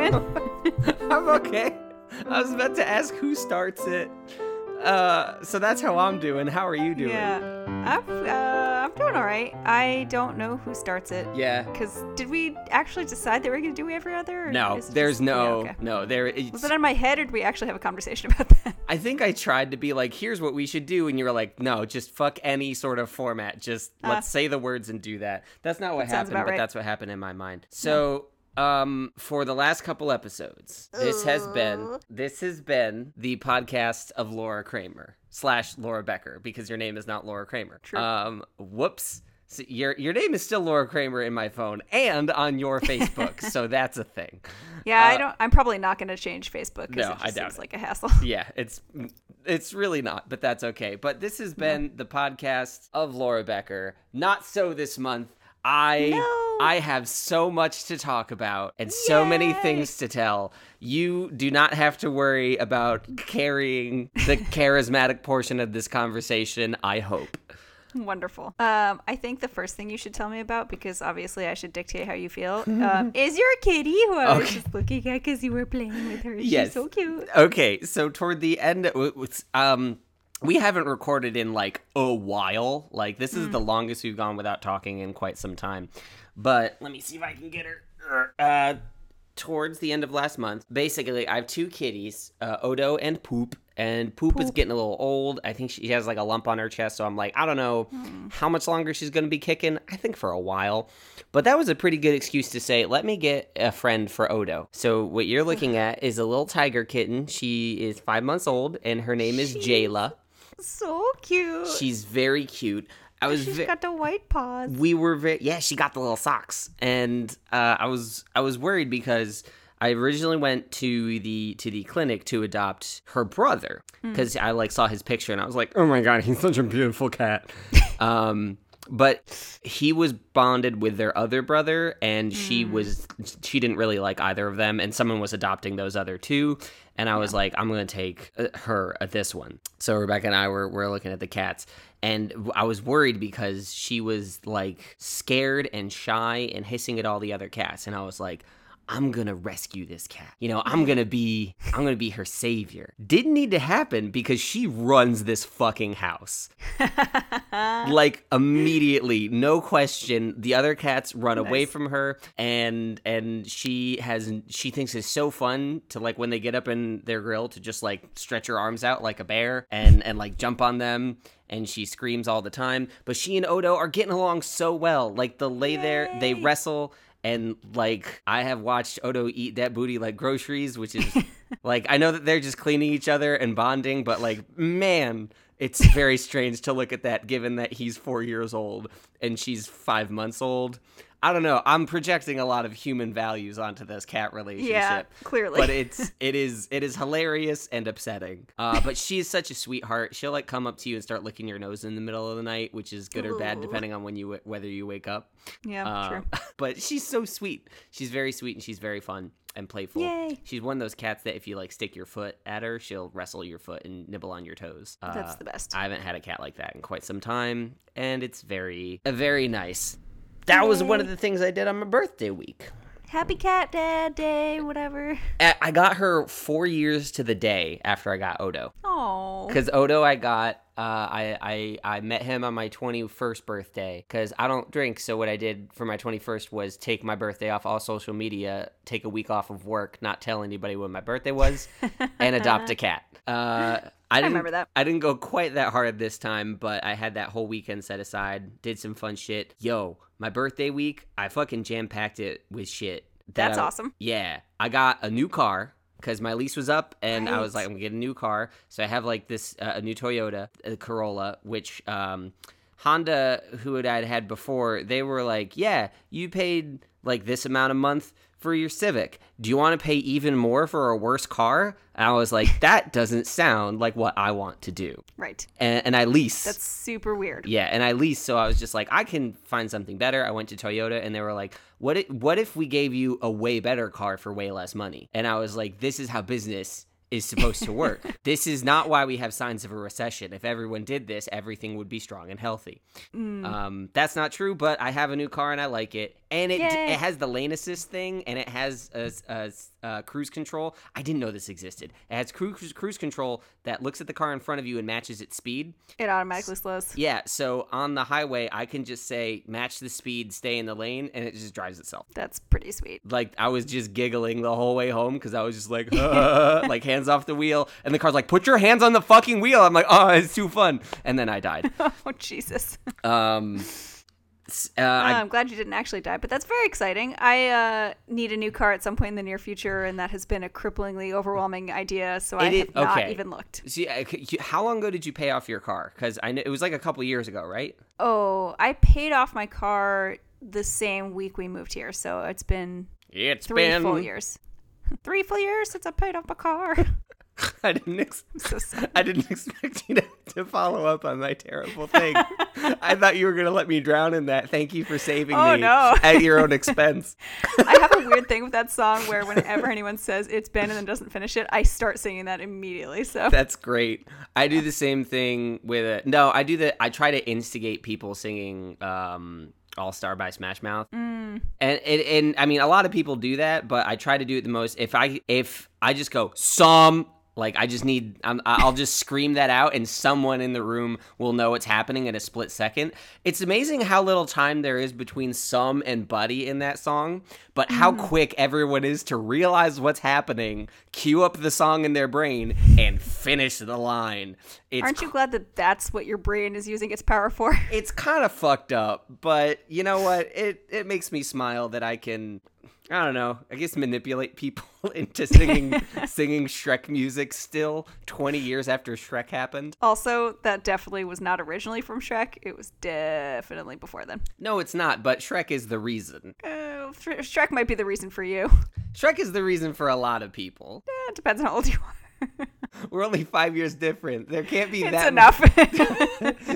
Dylan. Hey. How you doing? I'm okay. I was about to ask who starts it. Uh, so that's how I'm doing. How are you doing? Yeah, I'm, uh, I'm doing all right. I don't know who starts it. Yeah. Cause did we actually decide that we're gonna do every other? or No, there's just- yeah, no, okay. no. There. Was It's, it in my head, or did we actually have a conversation about that? I think I tried to be like, here's what we should do, and you were like, no, just fuck any sort of format. Just Ah. let's say the words and do that. That's not what happened, but right. that's what happened in my mind. So. Um, for the last couple episodes, this has been this has been the podcast of Laura Kramer slash Laura Becker because your name is not Laura Kramer. True. Um, whoops. So your your name is still Laura Kramer in my phone and on your Facebook, so that's a thing. Yeah, I Uh, don't. I'm probably not gonna change Facebook because No, it I just doubt seems it. like a hassle. yeah, it's it's really not, but that's okay. But this has been the podcast of Laura Becker. Not so this month. I No. I have so much to talk about and so many things to tell. You do not have to worry about carrying the charismatic portion of this conversation, I hope. Wonderful. Um, I think the first thing you should tell me about, because obviously I should dictate how you feel, um, is your kitty who I was just looking at because you were playing with her. Yes. She's so cute. Okay, so toward the end, um, we haven't recorded in like a while. Like this is the longest we've gone without talking in quite some time. But let me see if I can get her. Uh, towards the end of last month, basically, I have two kitties, uh, Odo and Poop. And Poop, is getting a little old. I think she has like a lump on her chest. So I'm like, I don't know how much longer she's going to be kicking. I think for a while. But that was a pretty good excuse to say, let me get a friend for Odo. So what you're looking at is a little tiger kitten. She is five months old, and her name is Jayla. So cute. She's very cute. I was She's ve- got the white paws. we were very yeah she got the little socks and uh, i was i was worried because i originally went to the to the clinic to adopt her brother because i like saw his picture and i was like oh my god he's such a beautiful cat um but he was bonded with their other brother and she was she didn't really like either of them and someone was adopting those other two and i was like i'm gonna take uh, her at this one so rebecca and i were, were looking at the cats and i was worried because she was like scared and shy and hissing at all the other cats and i was like I'm gonna rescue this cat. You know, I'm gonna be I'm gonna be her savior. Didn't need to happen because she runs this fucking house. Uh-huh. like immediately, no question. The other cats run away from her and and she has she thinks it's so fun to like when they get up in their grill to just like stretch her arms out like a bear and and like jump on them and she screams all the time. But she and Odo are getting along so well. Like the lay there, they wrestle and like I have watched Odo eat that booty like groceries, which is like I know that they're just cleaning each other and bonding, but like man, it's very strange to look at that given that he's 4 years old and she's 5 months old. I don't know. I'm projecting a lot of human values onto this cat relationship yeah, clearly. but it's it is it is hilarious and upsetting. Uh, but she is such a sweetheart. She'll like come up to you and start licking your nose in the middle of the night, which is good or bad depending on when you whether you wake up. yeah, Uh, true. But she's so sweet. She's very sweet and she's very fun and playful. Yay. She's one of those cats that if you like stick your foot at her, she'll wrestle your foot and nibble on your toes. Uh, That's the best. I haven't had a cat like that in quite some time, and it's very, very nice. That was one of the things I did on my birthday week. Happy Cat Dad Day, whatever. I I got her four years to the day after I got Odo. Oh, Because Odo, I got, uh, I, I, I met him on my 21st birthday. Because I don't drink, so what I did for my 21st was take my birthday off all social media, take a week off of work, not tell anybody when my birthday was, and adopt a cat. Uh, I, didn't, remember that. I didn't go quite that hard this time, but I had that whole weekend set aside, did some fun shit. Yo, my birthday week, I fucking jam packed it with shit. that That's I- awesome. Yeah, I got a new car because my lease was up, and I was like, I'm gonna get a new car. So I have like this uh, a new Toyota a Corolla, which um, Honda, who had I'd had before, they were like, yeah, you paid like this amount a month for your Civic. Do you want to pay even more for a worse car? And I was like, that doesn't sound like what I want to do. right. And, and I lease. That's super weird. Yeah, and I lease. so I was just like, I can find something better. I went to Toyota, and they were like, "What? If, what if we gave you a way better car for way less money?" And I was like, "This is how business is supposed to work. this is not why we have signs of a recession. If everyone did this, everything would be strong and healthy. Mm. Um, that's not true, but I have a new car and I like it, and it Yay. it has the lane assist thing, and it has a, a- a cruise control. I didn't know this existed. It has cruise cruise control that looks at the car in front of you and matches its speed. It automatically slows. Yeah, so on the highway, I can just say match the speed, stay in the lane, and it just drives itself. That's pretty sweet. Like I was just giggling the whole way home because I was just like, "Uh," like hands off the wheel, and the car's like, put your hands on the fucking wheel. I'm like, oh, it's too fun, and then I died. Oh Jesus. Um, uh, Uh, I, I'm glad you didn't actually die, but that's very exciting. I uh, need a new car at some point in the near future, and that has been a cripplingly overwhelming idea. So I is- have not okay. even looked. see, I- c- you- how long ago did you pay off your car? Because I know it was like a couple years ago, right? Oh, I paid off my car the same week we moved here, so it's been It's three been. full years. Three full years since I paid off my car. I didn't. Ex- so. I didn't expect you to, to follow up on my terrible thing. I thought you were gonna let me drown in that. Thank you for saving Oh, me no. at your own expense. I have a weird thing with that song where whenever anyone says it's been and then doesn't finish it, I start singing that immediately. So That's great. I do the same thing with it. No, I do the. I try to instigate people singing um, "All Star" by Smash Mouth, Mm. and, and and I mean a lot of people do that, but I try to do it the most. If I if I just go some. Like I just need, I'm, I'll just scream that out, and someone in the room will know what's happening in a split second. It's amazing how little time there is between "some" and "buddy" in that song, but how mm. quick everyone is to realize what's happening, cue up the song in their brain, and finish the line. It's aren't you glad that that's what your brain is using its power for? it's kind of fucked up, but you know what? It it makes me smile that I can I don't know. I guess manipulate people into singing singing Shrek music still 20 years after Shrek happened. Also, that definitely was not originally from Shrek. It was definitely before then. No, it's not, but Shrek is the reason. Uh, Sh- Shrek might be the reason for you. Shrek is the reason for a lot of people. Eh, it depends on how old you are. We're only 5 years different. There can't be it's that enough.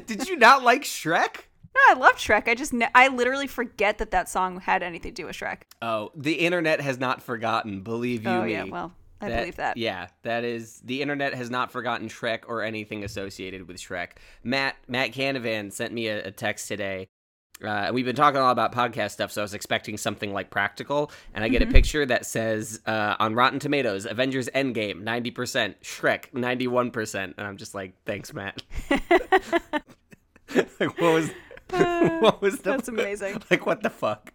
Did you not like Shrek? No, I love Shrek. I just ne- I literally forget that that song had anything to do with Shrek. Oh, the internet has not forgotten, believe you oh me. yeah, well I believe that. Yeah, that is the internet has not forgotten Shrek or anything associated with Shrek. Matt Matt Canavan sent me a, a text today. Uh, we've been talking a lot about podcast stuff, so I was expecting something like practical, and I get Mm-hmm. a picture that says uh, on Rotten Tomatoes, Avengers Endgame ninety percent, Shrek ninety one percent, and I'm just like, thanks, Matt. like, what was what was the That's amazing. Like, what the fuck?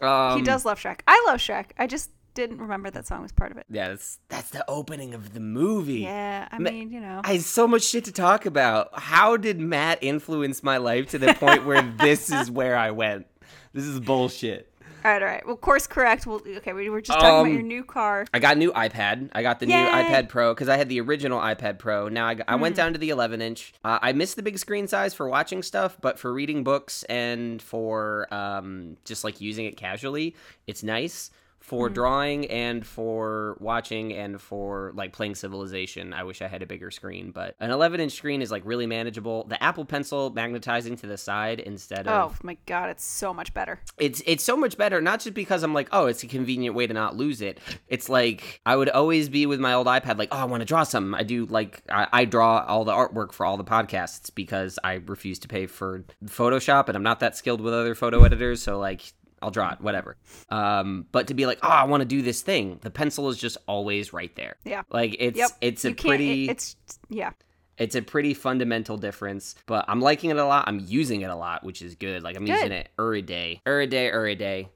Um, he does love Shrek. I love Shrek. I just didn't remember that song was part of it. Yeah, that's that's the opening of the movie. Yeah, I Ma- mean, you know. I have so much shit to talk about. How did Matt influence my life to the point where this is where I went? This is bullshit. All right, all right. Well, course correct. Well, okay, we were just talking about Um, your new car. I got a new iPad. I got the new iPad Pro because I had the original iPad Pro. Now I, got- I Hmm. went down to the 11 inch. Uh, I miss the big screen size for watching stuff, but for reading books and for um, just like using it casually, it's nice. For Hmm. drawing and for watching and for like playing Civilization, I wish I had a bigger screen, but an 11 inch screen is like really manageable. The Apple Pencil magnetizing to the side instead of Oh my god, it's so much better. it's it's so much better not just because i'm like oh it's a convenient way to not lose it it's like i would always be with my old ipad like oh i want to draw something i do like I, I draw all the artwork for all the podcasts because i refuse to pay for photoshop and i'm not that skilled with other photo editors so like I'll draw it, whatever. Um, but to be like, oh, I want to do this thing. The pencil is just always right there. Yeah. Like it's Yep. it's a you pretty It, it's yeah. it's a pretty fundamental difference, but I'm liking it a lot. I'm using it a lot, which is good. Like I'm Good. using it every day, every day, every day.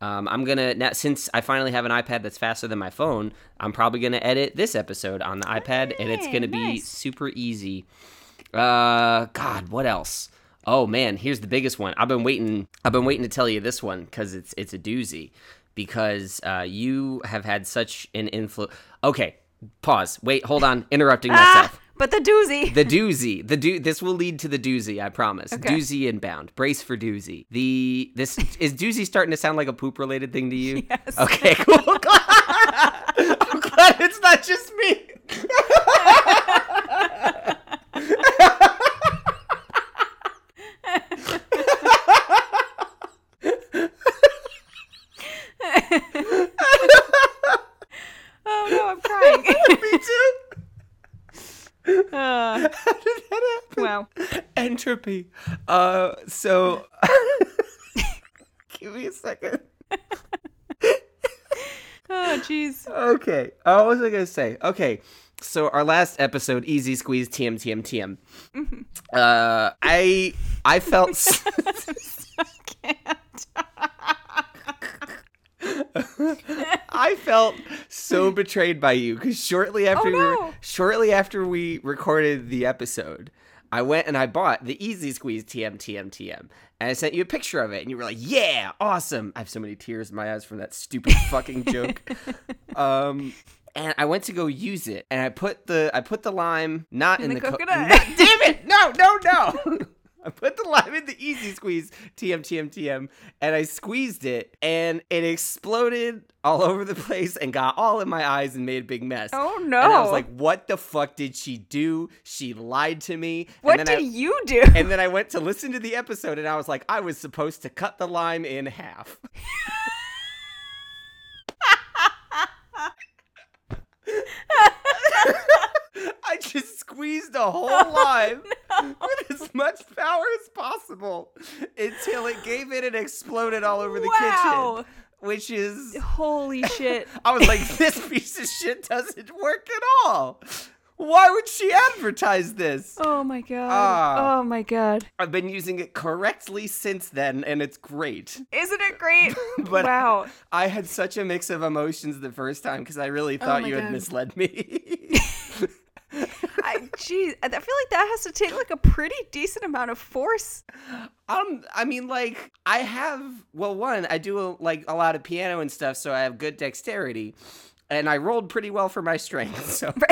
Um, I'm gonna now since I finally have an iPad that's faster than my phone. I'm probably gonna edit this episode on the iPad, and it's gonna be super easy. Uh, God, what else? Oh man, here's the biggest one. I've been waiting. I've been waiting to tell you this one because it's it's a doozy. Because uh, you have had such an influence. Okay, pause. Wait, hold on. Interrupting myself. Ah, but the doozy. The doozy. The do. This will lead to the doozy. I promise. Okay. Doozy inbound. Brace for doozy. The this is doozy starting to sound like a poop related thing to you. Yes. Okay. Cool. I'm glad it's not just me. oh no, I'm crying. me too. Uh, How did that happen? wow. Entropy. Uh. So. Give me a second. Oh, jeez. Okay. Oh, what was I gonna say? Okay. So our last episode, Easy Squeeze TM TM TM. Uh, I I felt. s- I felt so betrayed by you because shortly after we were- no. shortly after we recorded the episode, I went and I bought the Easy Squeeze TM TM TM, and I sent you a picture of it, and you were like, "Yeah, awesome!" I have so many tears in my eyes from that stupid fucking joke. Um, and I went to go use it, and I put the I put the lime not in, In the, the co- coconut. not- damn it! No, no, no! I put the lime in the easy squeeze, TM, TM, TM, and I squeezed it, and it exploded all over the place and got all in my eyes and made a big mess. Oh no. And I was like, "What the fuck did she do? She lied to me." what and did I, you do? And then I went to listen to the episode, and I was like, "I was supposed to cut the lime in half." I just squeezed a whole lime with as much power as possible until it gave it and exploded all over the wow. kitchen. Which is, Holy shit. I was like, this piece of shit doesn't work at all. Why would she advertise this? Oh my god. Ah. oh my god. I've been using it correctly since then, and it's great. Isn't it great? But wow. I had such a mix of emotions the first time because I really thought Oh you had misled me. I geez, I feel like that has to take like a pretty decent amount of force. um, I mean, like I have. Well, one, I do a, like a lot of piano and stuff, so I have good dexterity, and I rolled pretty well for my strength. So,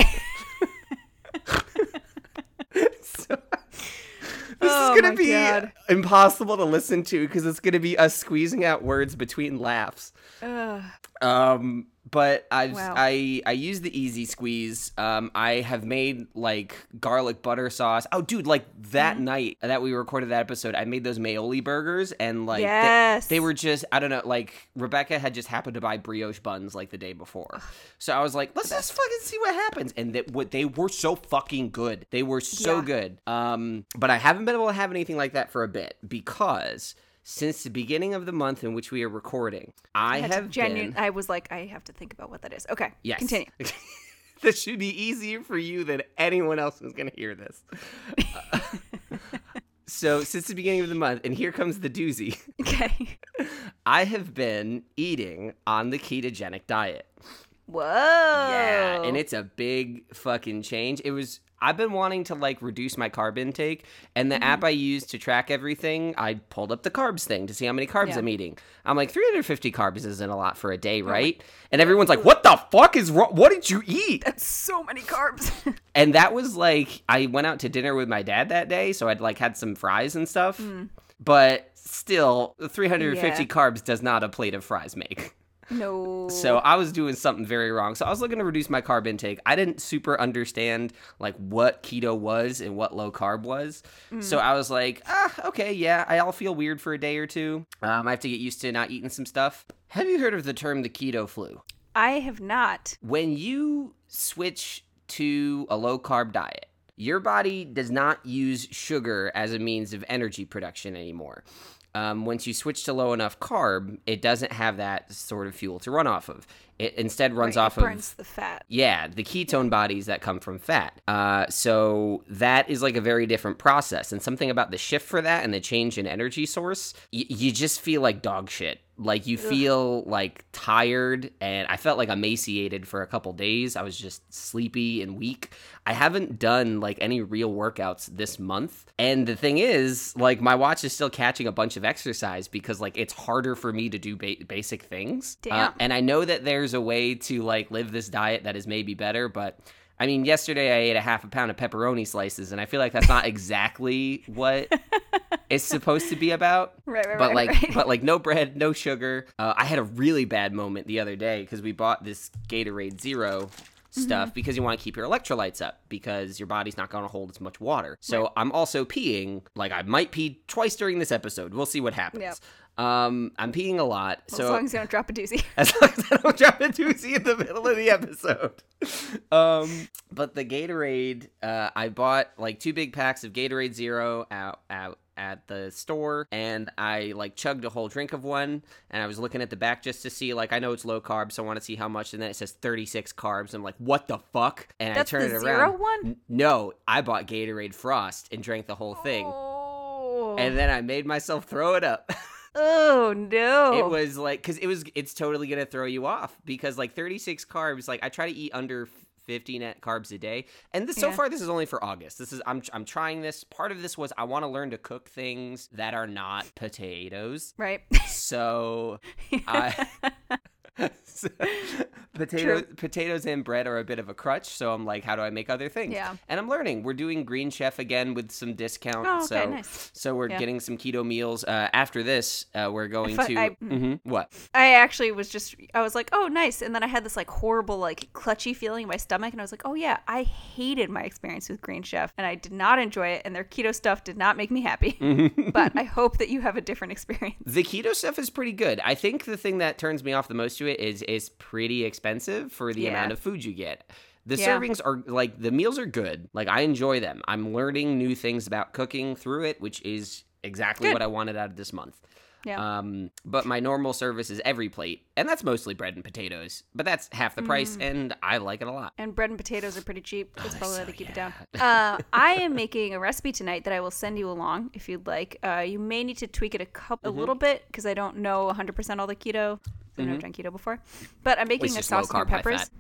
so this Oh is gonna be God. impossible to listen to because it's gonna be us squeezing out words between laughs. Ugh. Um, but I've Wow. I I use the easy squeeze. Um, I have made like garlic butter sauce. Oh, dude, like that Mm-hmm. night that we recorded that episode, I made those Maoli burgers, and like they- they, were just I don't know. Like Rebecca had just happened to buy brioche buns like the day before, so I was like, let's just fucking see what happens. And that what they were so fucking good. They were so Yeah. good. Um, but I haven't been able to have anything like that for a bit because. Since the beginning of the month in which we are recording, I, to have genuine. been I was like, I have to think about what that is. Okay. Yes. Continue. that should be easier for you than anyone else who's going to hear this. Uh, so, since the beginning of the month, and here comes the doozy, Okay. I have been eating on the ketogenic diet. Whoa. Yeah, and it's a big fucking change. It was I've been wanting to like reduce my carb intake, and the Mm-hmm. app I use to track everything, I pulled up the carbs thing to see how many carbs Yeah. I'm eating. I'm like 350 carbs isn't a lot for a day, right? And everyone's like, "What the fuck is wrong? What did you eat?" That's so many carbs. And that was like I went out to dinner with my dad that day, so I'd like had some fries and stuff. But still, 350 Mm. Yeah. carbs does not a plate of fries make. No. So I was doing something very wrong. So I was looking to reduce my carb intake. I didn't super understand like what keto was and what low carb was. So I was like, ah, okay, yeah, I'll feel weird for a day or two. Um, I have to get used to not eating some stuff. Have you heard of the term the keto flu? I have not. When you switch to a low carb diet, your body does not use sugar as a means of energy production anymore. Um, once you switch to low enough carb, it doesn't have that sort of fuel to run off of. It instead runs Right, off burns of the fat. yeah, the ketone bodies that come from fat. Uh, so that is like a very different process, and something about the shift for that and the change in energy source, y- you just feel like dog shit. Like you feel like tired, and I felt like emaciated for a couple days. I was just sleepy and weak. I haven't done like any real workouts this month, and the thing is, like my watch is still catching a bunch of exercise because like it's harder for me to do ba- basic things. Uh, Damn. and I know that there's a way to like live this diet that is maybe better, but I mean, yesterday I ate a half a pound of pepperoni slices, and I feel like that's not exactly what it's supposed to be about. Right, right, But right, like, right. but like, no bread, no sugar. Uh, I had a really bad moment the other day because we bought this Gatorade Zero Mm-hmm. stuff because you want to keep your electrolytes up because your body's not going to hold as much water. So I'm also peeing. Like I might pee twice during this episode. We'll see what happens. Yep. Um, I'm peeing a lot. as so long as you don't drop a doozy. as long as I don't drop a doozy in the middle of the episode. Um, but the Gatorade, uh, I bought like two big packs of Gatorade Zero out, out, at the store and I like chugged a whole drink of one and I was looking at the back just to see like I know it's low carb so I want to see how much and then it says 36 carbs. I'm like, "What the fuck?" And That's I turned the it zero around. one? N- No, I bought Gatorade Frost and drank the whole thing. Oh. And then I made myself throw it up. oh no. it was like cuz it was it's totally going to throw you off because like 36 carbs like I try to eat under 50 net carbs a day. And this, so far this is only for August. This is I'm I'm trying this. Part of this was I want to learn to cook things that are not potatoes. right. So I so, potato, potatoes and bread are a bit of a crutch, so I'm like, how do I make other things? Yeah. And I'm learning. We're doing Green Chef again with some discount. Oh, okay, so, nice. so we're Yeah. getting some keto meals. Uh, after this, uh, we're going fu- to I- Mhm. what? I actually was just I was like, "Oh, nice." And then I had this like horrible like clutchy feeling in my stomach and I was like, "Oh yeah, I hated my experience with Green Chef and I did not enjoy it and their keto stuff did not make me happy." but I hope that you have a different experience. The keto stuff is pretty good. I think the thing that turns me off the most to it is is pretty expensive for the Yeah. amount of food you get. The Yeah. servings are like the meals are good. Like I enjoy them. I'm learning new things about cooking through it, which is exactly Good. what I wanted out of this month. Yeah. Um, but my normal service is EveryPlate, and that's mostly bread and potatoes. But that's half the price, and I like it a lot. and bread and potatoes are pretty cheap. That's they're probably so- they keep yeah. it down. Uh, I am making a recipe tonight that I will send you along if you'd like. Uh, you may need to tweak it a couple, Mm-hmm. a little bit because I don't know 100% all the keto. I've never done keto before, but I'm making a sauce and peppers.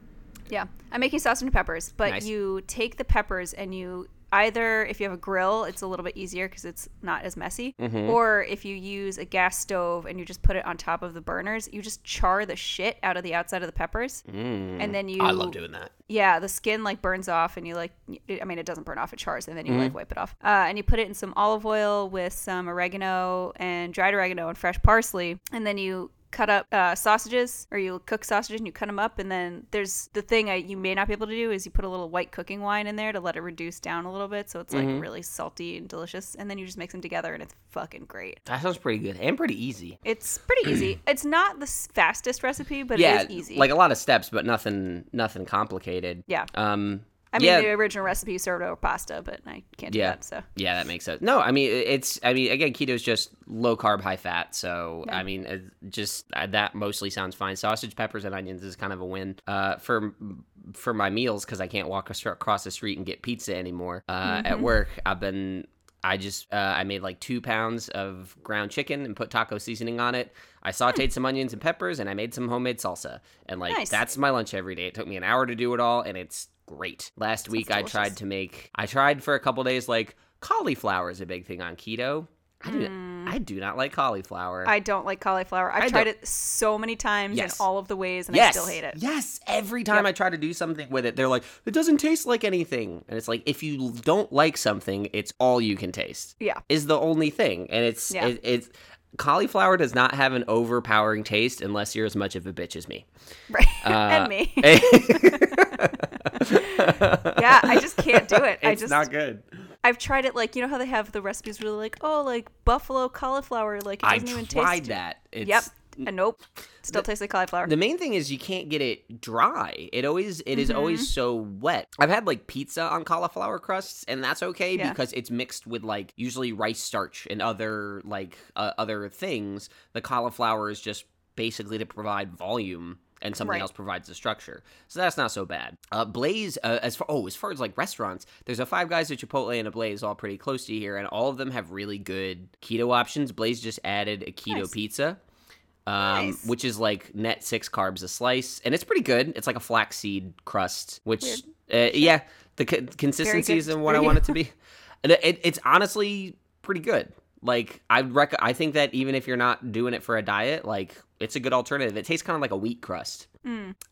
Yeah, I'm making sauce and peppers, but Nice. you take the peppers and you either if you have a grill, it's a little bit easier because it's not as messy, Mm-hmm. or if you use a gas stove and you just put it on top of the burners, you just char the shit out of the outside of the peppers, and then you Mm. I love doing that. yeah, the skin like burns off, and you like, I mean, it doesn't burn off; it chars, and then you Mm-hmm. like wipe it off. Uh, and you put it in some olive oil with some oregano and dried oregano and fresh parsley, and then you cut up uh, sausages, or you cook sausages and you cut them up. And then there's the thing I, you may not be able to do is you put a little white cooking wine in there to let it reduce down a little bit, so it's like Mm-hmm. really salty and delicious. And then you just mix them together, and it's fucking great. That sounds pretty good and pretty easy. It's pretty easy. It's not the fastest recipe, but yeah, it is easy. like a lot of steps, but nothing, nothing complicated. yeah. Um, I mean, yeah, the original recipe served over pasta, but I can't do Yeah. that. So Yeah, that makes sense. No, I mean it's. I mean again, keto is just low carb, high fat. So I mean, just uh, that mostly sounds fine. Sausage, peppers, and onions is kind of a win uh, for for my meals because I can't walk across the street and get pizza anymore. Uh, At work, I've been. I just uh, I made like two pounds of ground chicken and put taco seasoning on it. I sautéed some onions and peppers and I made some homemade salsa. And like Nice. that's my lunch every day. It took me an hour to do it all, and it's great. Last week I tried to make. I tried for a couple days like cauliflower is a big thing on keto. I do. I do not like cauliflower. Mm. I don't like cauliflower. I've I tried don't- it so many times Yes. in all of the ways, and yes, I still hate it. Yes, every time Yep. I try to do something with it, they're like, "It doesn't taste like anything," and it's like, if you don't like something, it's all you can taste. Yeah. is the only thing, and it's Yeah. it, it's cauliflower does not have an overpowering taste unless you're as much of a bitch as me. Right. Uh, and me. yeah, I just can't do it. I it's just not good. I've tried it like you know how they have the recipes really like oh like buffalo cauliflower like it I doesn't even tried taste. that. It's, Yep. And nope. Still tastes like cauliflower. The main thing is you can't get it dry. It always it is Mm-hmm. always so wet. I've had like pizza on cauliflower crusts and that's okay Yeah. because it's mixed with like usually rice starch and other like uh, other things. The cauliflower is just basically to provide volume and something Right. else provides the structure. So that's not so bad. Uh, Blaze, uh, as far oh, as far as like restaurants, there's a Five Guys, a Chipotle, and a Blaze all pretty close to here, and all of them have really good keto options. Blaze just added a keto Nice. pizza um, Nice. which is like net six carbs a slice, and it's pretty good. It's like a flaxseed crust, which uh, yeah, the co- consistency isn't what I want it to be. And it, it, it's honestly pretty good. Like I rec- I think that even if you're not doing it for a diet, like it's a good alternative. It tastes kind of like a wheat crust.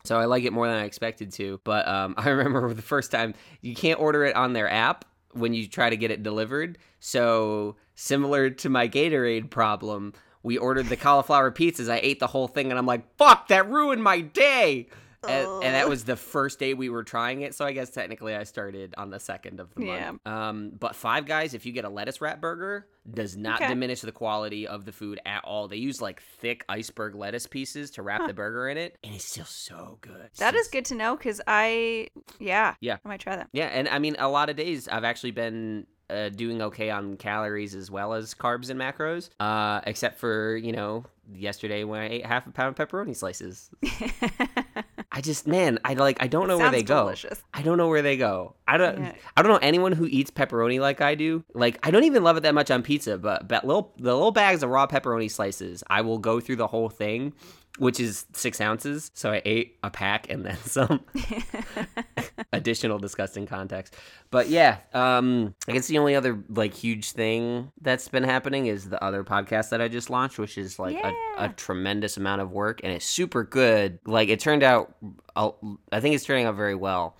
So I like it more than I expected to. But um, I remember the first time you can't order it on their app when you try to get it delivered. So similar to my Gatorade problem, we ordered the cauliflower pizzas. I ate the whole thing, and I'm like, "Fuck! That ruined my day." And, and that was the first day we were trying it, so I guess technically I started on the second of the month. Um, but Five Guys, if you get a lettuce wrap burger, does not Okay. diminish the quality of the food at all. They use like thick iceberg lettuce pieces to wrap the burger in it, and it's still so good. That So is good to know because I, yeah, Yeah. I might try that. yeah, and I mean, a lot of days I've actually been uh, doing okay on calories as well as carbs and macros. Uh, except for you know yesterday when I ate half a pound of pepperoni slices. I just man, I like I don't know where they go. I don't know where they go. I don't Yeah. I don't know anyone who eats pepperoni like I do. Like I don't even love it that much on pizza, but but little the little bags of raw pepperoni slices, I will go through the whole thing, which is six ounces. So I ate a pack and then some. Additional disgusting context. But yeah, um I guess the only other like huge thing that's been happening is the other podcast that I just launched, which is like a, a tremendous amount of work and it's super good. Like it turned out I'll- I think it's turning out very well.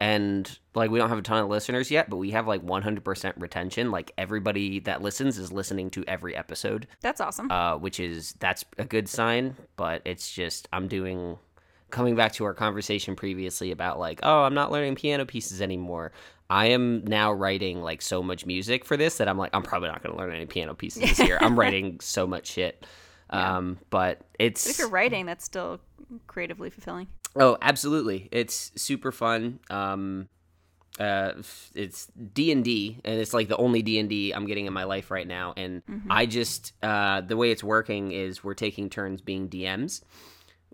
And like we don't have a ton of listeners yet, but we have like 100% retention. Like everybody that listens is listening to every episode, That's awesome. uh, which is that's a good sign. But it's just I'm doing coming back to our conversation previously about like oh I'm not learning piano pieces anymore. I am now writing like so much music for this that I'm like I'm probably not going to learn any piano pieces this year. I'm writing so much shit. Um, but it's But if you're writing, that's still creatively fulfilling. Oh, absolutely! It's super fun. Um, uh, it's D and D, and it's like the only D and D I'm getting in my life right now. And I just uh, the way it's working is we're taking turns being DMs,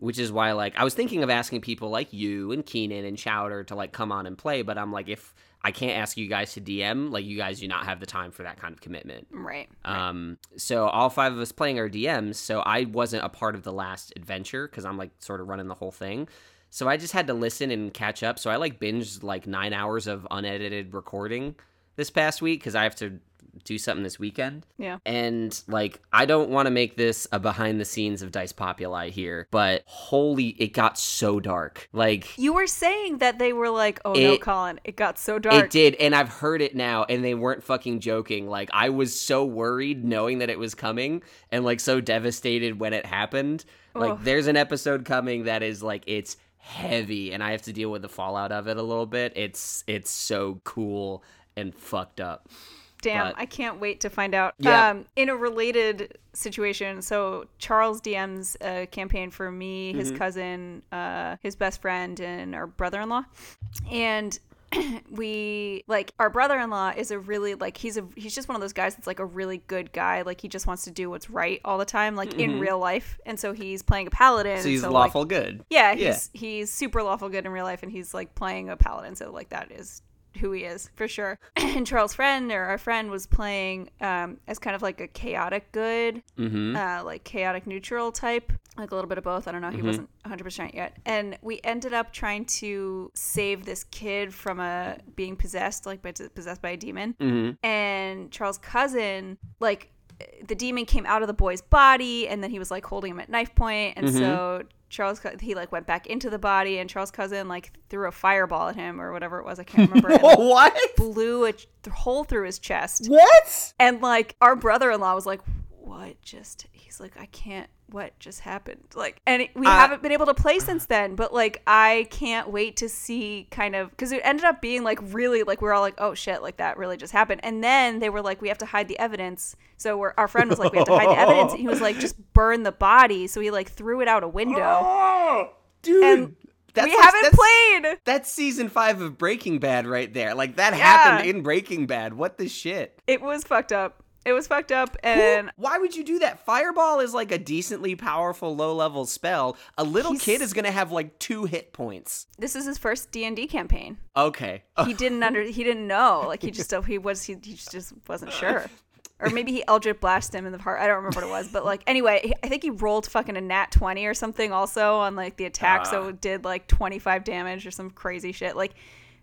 which is why like I was thinking of asking people like you and Keenan and Chowder to like come on and play, but I'm like if I can't ask you guys to DM, like you guys do not have the time for that kind of commitment. Right. Um, so all five of us playing our DMs. So I wasn't a part of the last adventure because I'm like sort of running the whole thing. So I just had to listen and catch up. So I like binged like nine hours of unedited recording this past week because I have to do something this weekend. Yeah. And like, I don't want to make this a behind the scenes of Dice Populi here, but holy, it got so dark. Like, You were saying that they were like, "Oh no, Colin, it got so dark." It did, and I've heard it now, and they weren't fucking joking. Like I was so worried knowing that it was coming, and like so devastated when it happened. Like there's an episode coming that is like it's heavy, and I have to deal with the fallout of it a little bit. It's it's so cool and fucked up. Damn, But- I can't wait to find out. Yeah. Um, in a related situation, so Charles DM's a campaign for me, Mm-hmm. his cousin, uh, his best friend, and our brother-in-law, and. we like our brother-in-law is a really like he's a he's just one of those guys that's like a really good guy like he just wants to do what's right all the time like in real life and so he's playing a paladin Mm-hmm. So he's like, lawful good. yeah, Yeah. he's he's super lawful good in real life, and he's like playing a paladin, so like that is who he is for sure. and Charles' friend or our friend was playing um, as kind of like a chaotic good, Mm-hmm. uh, like chaotic neutral type, like a little bit of both. I don't know. He wasn't 100 percent yet, and we ended up trying to save this kid from a being possessed, like by possessed by a demon Mm-hmm. and Charles' cousin, like the demon came out of the boy's body, and then he was like holding him at knife point, and so Charles he like went back into the body, and Charles' cousin like threw a fireball at him or whatever it was, I can't remember, and what? blew a hole through his chest, What? and like our brother-in-law was like, "What just?" He's like, "I can't." What just happened? Like, and it, we Uh, haven't been able to play since then. But like, I can't wait to see kind of because it ended up being like really like we are all like, oh shit, like that really just happened. And then they were like, we have to hide the evidence. So we're, our friend was like, we have to hide the evidence. And he was like, just burn the body. So he like threw it out a window. Oh, dude. And that's we like- haven't that's- played. That's season five of Breaking Bad right there. Like that Yeah. happened in Breaking Bad. What the shit? It was fucked up. It was fucked up. Who- And why would you do that? Fireball is like a decently powerful low level spell. A little He's- kid is gonna have like two hit points. this is his first D and D campaign. Okay. he didn't under he didn't know like he just he was he, he just wasn't sure or maybe he eldritch blasted him in the heart i don't remember what it was but like anyway i think he rolled fucking a nat 20 or something also on like the attack so ah. it did like 25 damage or some crazy shit like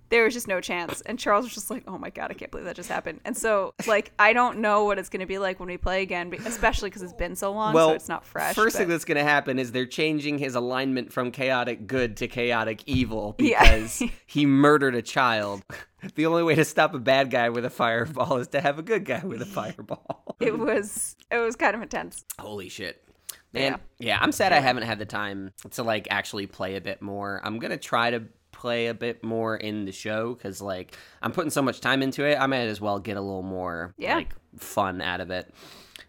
there was just no chance and charles was just like oh my god i can't believe that just happened and so like i don't know what it's going to be like when we play again especially because it's been so long well, so it's not fresh First but- thing that's gonna happen is they're changing his alignment from chaotic good to chaotic evil Yeah. because he murdered a child. The only way to stop a bad guy with a fireball is to have a good guy with a fireball. it was it was kind of intense Holy shit. Man, yeah. I'm sad I haven't had the time to like actually play a bit more. I'm gonna try to play a bit more in the show because like I'm putting so much time into it. I might as well get a little more Yeah. like fun out of it.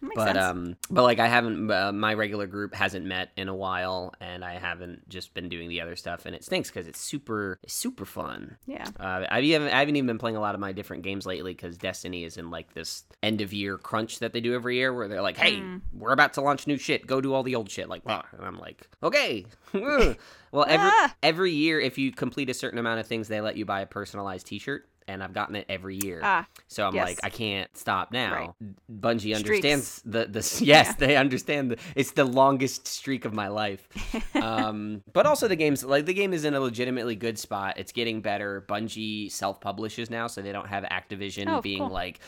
But sense. um, but like I haven't, uh, my regular group hasn't met in a while, and I haven't just been doing the other stuff, and it stinks because it's super, super fun. Yeah. Uh, I haven't, I haven't even been playing a lot of my different games lately because Destiny is in like this end of year crunch that they do every year, where they're like, "Hey, Mm. we're about to launch new shit. Go do all the old shit." Like, "Ugh," and I'm like, "Okay." well, every Ah. every year, if you complete a certain amount of things, they let you buy a personalized T-shirt, and I've gotten it every year. Ah, So I'm Yes. like, I can't stop now. Right. Bungie Streaks. understands the the yes, Yeah. they understand the, it's the longest streak of my life. um, but also the game's like the game is in a legitimately good spot. It's getting better. Bungie self publishes now, so they don't have Activision Oh, being cool. like,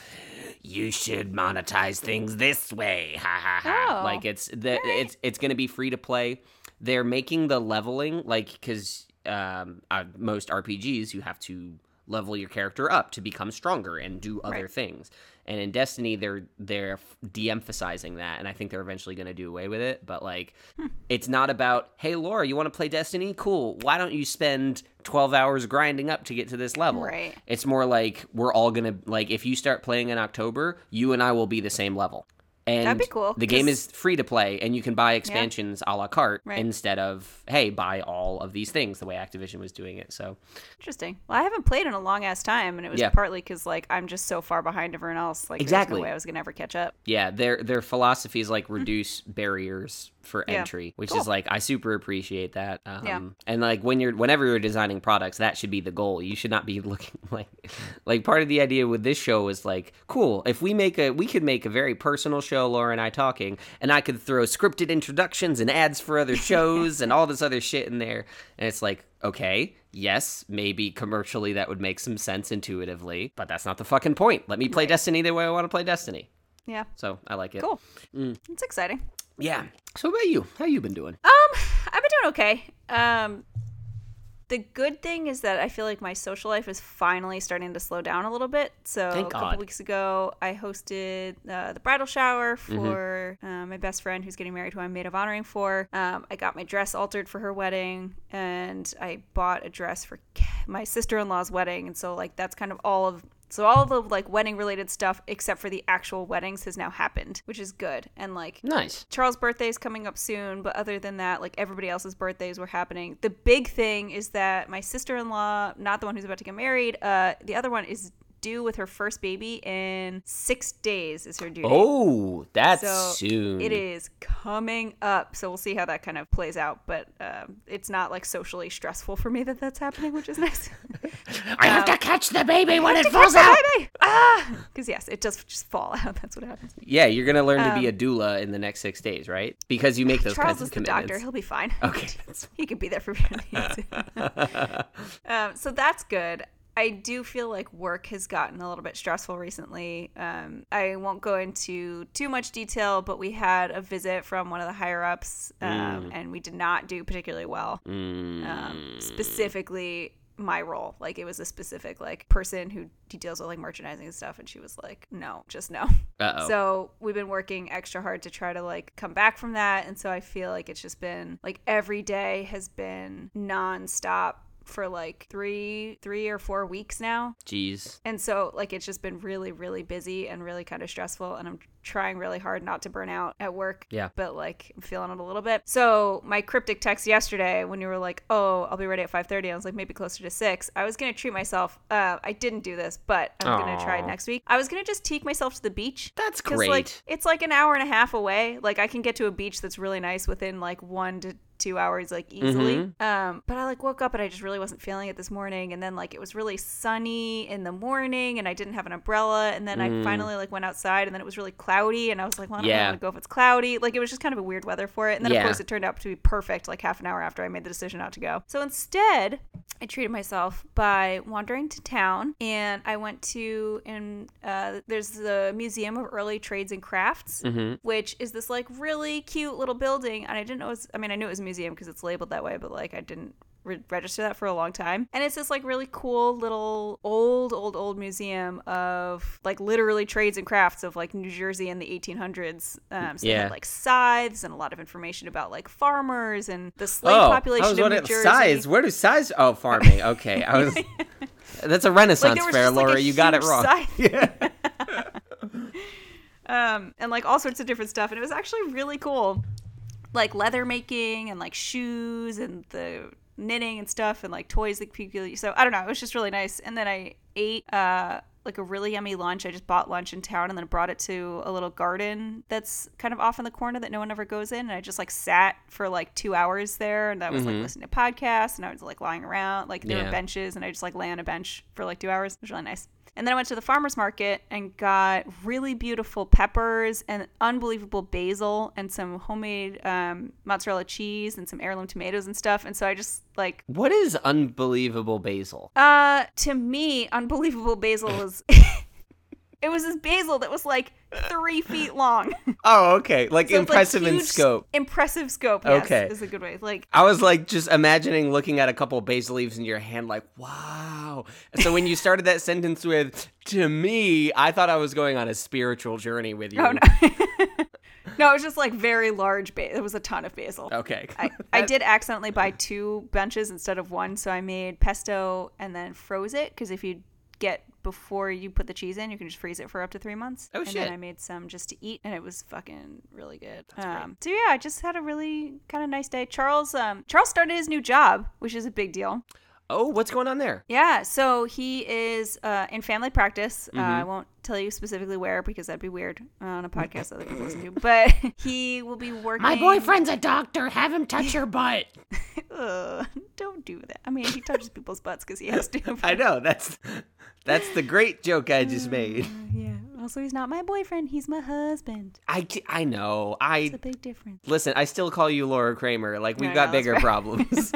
you should monetize things this way. Ha ha ha. Oh, Like it's the alright. it's it's gonna be free to play. They're making the leveling like because um, uh, most RPGs you have to level your character up to become stronger and do other Right. things. And in Destiny, they're they're de-emphasizing that, and I think they're eventually going to do away with it. But like, Hmm. it's not about hey Laura, you want to play Destiny? Cool. Why don't you spend twelve hours grinding up to get to this level? Right. It's more like we're all gonna like if you start playing in October, you and I will be the same level. And That'd be cool, The game is free to play, and you can buy expansions a la carte Right. instead of hey, buy all of these things the way Activision was doing it. So Interesting. Well, I haven't played in a long ass time, and it was Yeah. partly because like I'm just so far behind everyone else. Like, Exactly. there's no way I was gonna ever catch up. yeah, their their philosophy is like hmm. reduce barriers for. Yeah. entry, which Cool. is like I super appreciate that. Um, Yeah. And like when you're whenever you're designing products, that should be the goal. You should not be looking like like part of the idea with this show is like cool. If we make a we could make a very personal show, Laura and I talking, and I could throw scripted introductions and ads for other shows and all this other shit in there, and it's like okay. Yes, maybe commercially that would make some sense intuitively, but that's not the fucking point. Let me play Right. Destiny the way I want to play Destiny. Yeah. So I like it. Cool. Mm. It's exciting. Yeah. So what about you? How you been doing? Um, I've been doing okay. Um, the good thing is that I feel like my social life is finally starting to slow down a little bit. So Thank a couple God. weeks ago, I hosted uh, the bridal shower Mm-hmm. for uh, my best friend who's getting married, who I'm maid of honoring for. Um, I got my dress altered for her wedding, and I bought a dress for my sister-in-law's wedding, and so like that's kind of all of so all the like wedding related stuff except for the actual weddings has now happened, which is good. And like Nice. Charles' birthday is coming up soon, but other than that, like everybody else's birthdays were happening. The big thing is that my sister in law, not the one who's about to get married, uh, the other one is due with her first baby in six days is her due. Oh, that's So soon. It is coming up, so we'll see how that kind of plays out. But um, it's not like socially stressful for me that that's happening, which is nice. I have Um, to catch the baby when it falls out. Ah, because yes, it does just fall out. That's what happens. Yeah, you're gonna learn to be a doula in the next six days, right? Because you make those Charles kinds is of the doctor; he'll be fine. Okay. he could be there for me. um, so that's good. I do feel like work has gotten a little bit stressful recently. Um, I won't go into too much detail, but we had a visit from one of the higher ups, um, and we did not do particularly well. Mm, Um, specifically, my role, like it was a specific like person who deals with like merchandising and stuff, and she was like, "No, just no." Uh-oh. So we've been working extra hard to try to like come back from that. And so I feel like it's just been like every day has been nonstop for like three, three or four weeks now. Jeez. And so like it's just been really, really busy and really kind of stressful. And I'm trying really hard not to burn out at work. Yeah. But like I'm feeling it a little bit. So my cryptic text yesterday when you were like, "Oh, I'll be ready at 5:30," I was like, maybe closer to six. I was gonna treat myself. Uh, I didn't do this, but I'm gonna try it next week. I was gonna just take myself to the beach. That's great. like it's like an hour and a half away. Like I can get to a beach that's really nice within like one to two hours, like easily. Mm-hmm. Um, but I like woke up and I just really wasn't feeling it this morning, and then like it was really sunny in the morning, and I didn't have an umbrella, and then I finally like went outside, and then it was really cloudy, and I was like, well, I don't. Yeah. want to go if it's cloudy. Like it was just kind of a weird weather for it, and then Yeah. of course it turned out to be perfect. Like half an hour after I made the decision not to go, so instead. I treated myself by wandering to town, and I went to and uh, there's the Museum of Early Trades and Crafts, Mm-hmm. which is this like really cute little building. And I didn't know it was, I mean, I knew it was a museum because it's labeled that way, but like I didn't re- register that for a long time. And it's this like really cool little old, old, old museum of like literally trades and crafts of like New Jersey in the 1800s. Um, so they Yeah. had like scythes and a lot of information about like farmers and the slave Oh, population of New Jersey. size. Where do size? Oh, farming. Okay, I was. That's a Renaissance was fair, just, like, Laura. a you got it wrong. scythe. Yeah. um, and like all sorts of different stuff. And it was actually really cool, like leather making and like shoes and the knitting and stuff and like toys that people. So I don't know. It was just really nice. And then I ate uh like a really yummy lunch. I just bought lunch in town and then brought it to a little garden that's kind of off in the corner that no one ever goes in. And I just like sat for like two hours there and I was like listening to podcasts and I was like lying around. Like there Yeah. were benches and I just like lay on a bench for like two hours. It was really nice. And then I went to the farmer's market and got really beautiful peppers and unbelievable basil and some homemade um, mozzarella cheese and some heirloom tomatoes and stuff. And so I just like What is unbelievable basil? uh, to me, unbelievable basil was. it was this basil that was like three feet long. Oh, okay. Like So it's, like, impressive in scope. Impressive scope. Yes, Okay. is a good way. Like I was like just imagining looking at a couple basil leaves in your hand, like, wow. So when you started that sentence with, to me, I thought I was going on a spiritual journey with you. oh no, no, it was just like very large. Ba- it was a ton of basil. Okay. I, I did accidentally buy two bunches instead of one, so I made pesto and then froze it because if you get before you put the cheese in, you can just freeze it for up to three months. Oh, and shit. then I made some just to eat, and it was fucking really good. Um, so yeah, I just had a really kind of nice day. Charles, um, Charles started his new job, which is a big deal. Oh, what's going on there? Yeah, so he is uh, in family practice. Uh, Mm-hmm. I won't tell you specifically where because that'd be weird on a podcast that other people listen to. But he will be working. My boyfriend's a doctor. Have him touch your butt. Ugh, don't do that. I mean, he touches people's butts because he has to. I know. That's that's the great joke I just made. yeah. Also, he's not my boyfriend. He's my husband. I, ca- I know. I. It's I a big difference. listen. I still call you Laura Kramer. Like we've I got know, bigger right. problems.